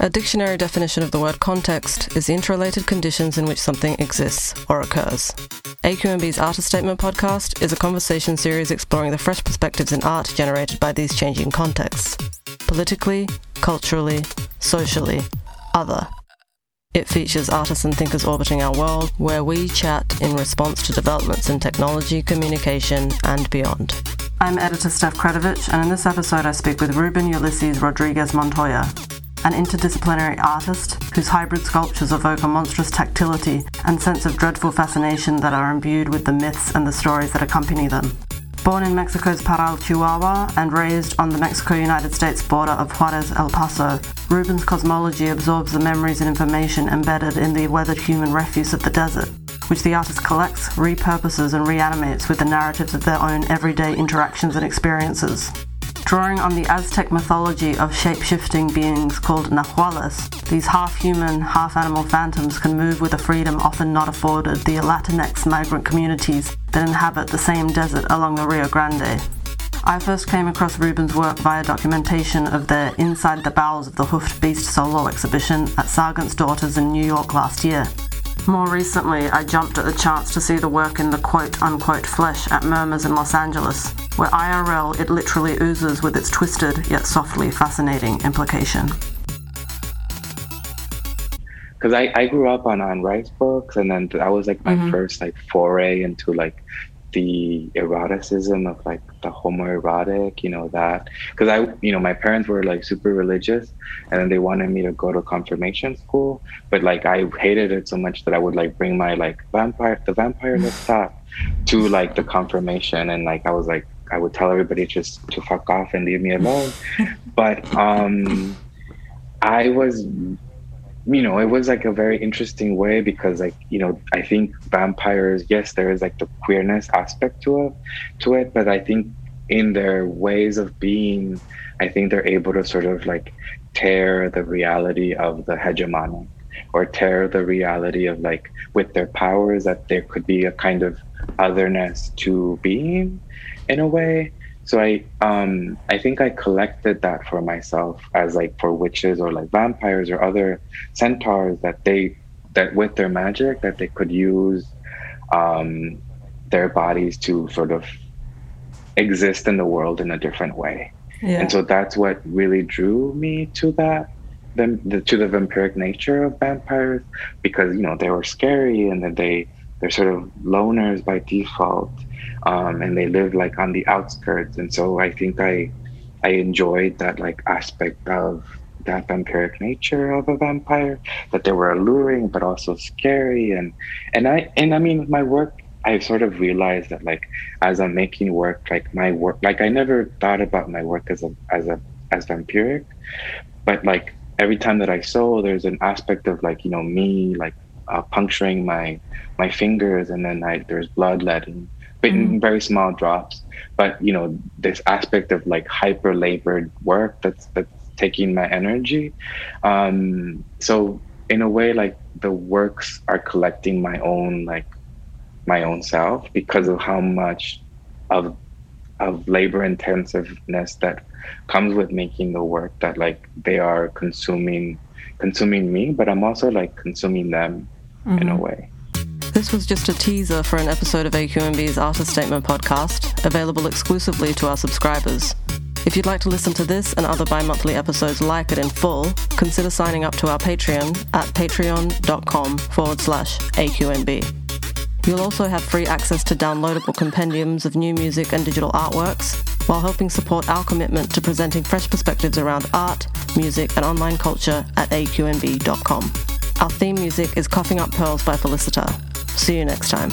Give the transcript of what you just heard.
A dictionary definition of the word context is interrelated conditions in which something exists or occurs. AQNB's Artist Statement podcast is a conversation series exploring the fresh perspectives in art generated by these changing contexts politically, culturally, socially, other. It features artists and thinkers orbiting our world, where we chat in response to developments in technology, communication, and beyond. I'm editor Steph Kretowicz, and in this episode I speak with Ruben Ulises Rodriguez Montoya, an interdisciplinary artist whose hybrid sculptures evoke a monstrous tactility and sense of dreadful fascination that are imbued with the myths and the stories that accompany them. Born in Mexico's Parral, Chihuahua, and raised on the Mexico United States border of Juarez, El Paso, Ruben's cosmology absorbs the memories and information embedded in the weathered human refuse of the desert, which the artist collects, repurposes, and reanimates with the narratives of their own everyday interactions and experiences. Drawing on the Aztec mythology of shape shifting beings called Nahuales, these half human, half animal phantoms can move with a freedom often not afforded the Latinx migrant communities that inhabit the same desert along the Rio Grande. I first came across Ruben's work via documentation of the Inside the Bowels of the Hoofed Beast solo exhibition at Sargent's Daughters in New York last year. More recently, I jumped at the chance to see the work in the quote unquote flesh at Murmurs in Los Angeles, where IRL it literally oozes with its twisted yet softly fascinating implication. Because I, I grew up on on Rice books, and then that was like my mm-hmm. first like foray into like the eroticism of like the homoerotic, you know, that because I, you know, my parents were like super religious and then they wanted me to go to confirmation school, but like I hated it so much that I would like bring my like vampire, the vampire Lestat to like the confirmation and like I was like, I would tell everybody just to fuck off and leave me alone. but um I was you know, it was like a very interesting way because like, you know, I think vampires, yes, there is like the queerness aspect to it to it, but I think in their ways of being, I think they're able to sort of like tear the reality of the hegemonic or tear the reality of like with their powers that there could be a kind of otherness to being in a way so I um I think I collected that for myself as like for witches or like vampires or other centaurs that they that with their magic that they could use um their bodies to sort of exist in the world in a different way. Yeah. And so that's what really drew me to that them the, to the vampiric nature of vampires because you know they were scary and that they they're sort of loners by default um, and they live like on the outskirts. And so i think i i enjoyed that like aspect of that vampiric nature of a vampire that they were alluring but also scary. And and i and i mean with my work i sort of realized that like as i'm making work like my work like i never thought about my work as a as a as vampiric. But like every time that i sew there's an aspect of like you know me like uh, puncturing my my fingers and then I, there's blood letting but in mm. very small drops. But you know, this aspect of like hyper labored work that's that's taking my energy. Um, so in a way, like the works are collecting my own like my own self because of how much of of labor intensiveness that comes with making the work that like they are consuming consuming me but i'm also like consuming them mm-hmm. in a mm-hmm. way this was just a teaser for an episode of AQNB's Artist Statement podcast, available exclusively to our subscribers. If you'd like to listen to this and other bi monthly episodes like it in full, consider signing up to our Patreon at patreon.com forward slash AQNB. You'll also have free access to downloadable compendiums of new music and digital artworks, while helping support our commitment to presenting fresh perspectives around art, music, and online culture at aqnb.com. Our theme music is Coughing Up Pearls by Felicita. See you next time.